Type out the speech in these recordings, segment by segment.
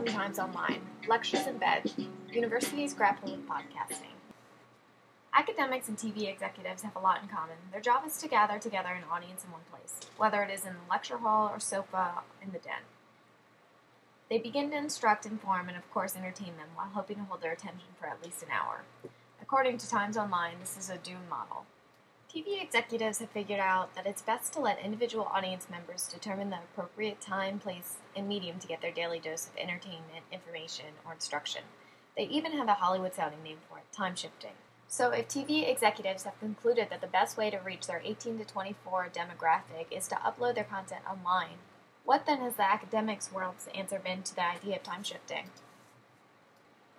from Times Online, Lectures in Bed, Universities grappling with Podcasting. Academics and TV executives have a lot in common. Their job is to gather together an audience in one place, whether it is in the lecture hall or sofa in the den. They begin to instruct, inform, and of course entertain them while hoping to hold their attention for at least an hour. According to Times Online, this is a doomed model. TV executives have figured out that it's best to let individual audience members determine the appropriate time, place, and medium to get their daily dose of entertainment, information, or instruction. They even have a Hollywood sounding name for it time shifting. So, if TV executives have concluded that the best way to reach their 18 to 24 demographic is to upload their content online, what then has the academics world's answer been to the idea of time shifting?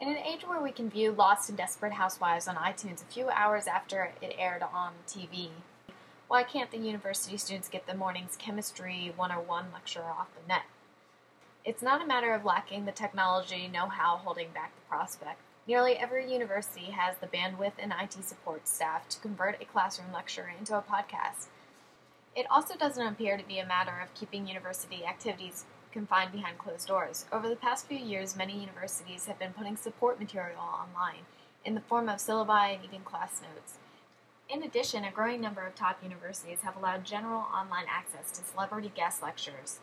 In an age where we can view Lost and Desperate Housewives on iTunes a few hours after it aired on TV, why can't the university students get the morning's Chemistry 101 lecture off the net? It's not a matter of lacking the technology know how holding back the prospect. Nearly every university has the bandwidth and IT support staff to convert a classroom lecture into a podcast. It also doesn't appear to be a matter of keeping university activities confined behind closed doors. Over the past few years, many universities have been putting support material online in the form of syllabi and even class notes. In addition, a growing number of top universities have allowed general online access to celebrity guest lectures.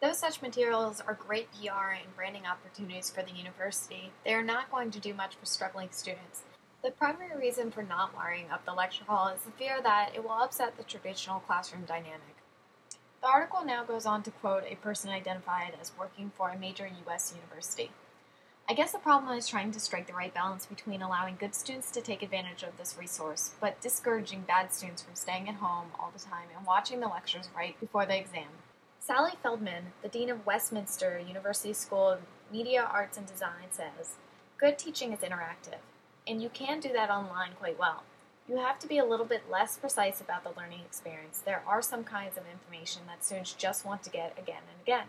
Though such materials are great PR and branding opportunities for the university, they are not going to do much for struggling students. The primary reason for not wiring up the lecture hall is the fear that it will upset the traditional classroom dynamic. Article now goes on to quote a person identified as working for a major U.S. university. I guess the problem is trying to strike the right balance between allowing good students to take advantage of this resource, but discouraging bad students from staying at home all the time and watching the lectures right before the exam. Sally Feldman, the Dean of Westminster University School of Media, Arts, and Design, says Good teaching is interactive, and you can do that online quite well. You have to be a little bit less precise about the learning experience. There are some kinds of information that students just want to get again and again.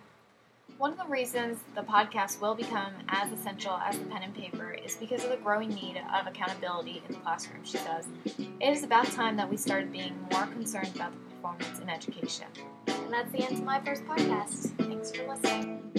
One of the reasons the podcast will become as essential as the pen and paper is because of the growing need of accountability in the classroom, she says. It is about time that we started being more concerned about the performance in education. And that's the end of my first podcast. Thanks for listening.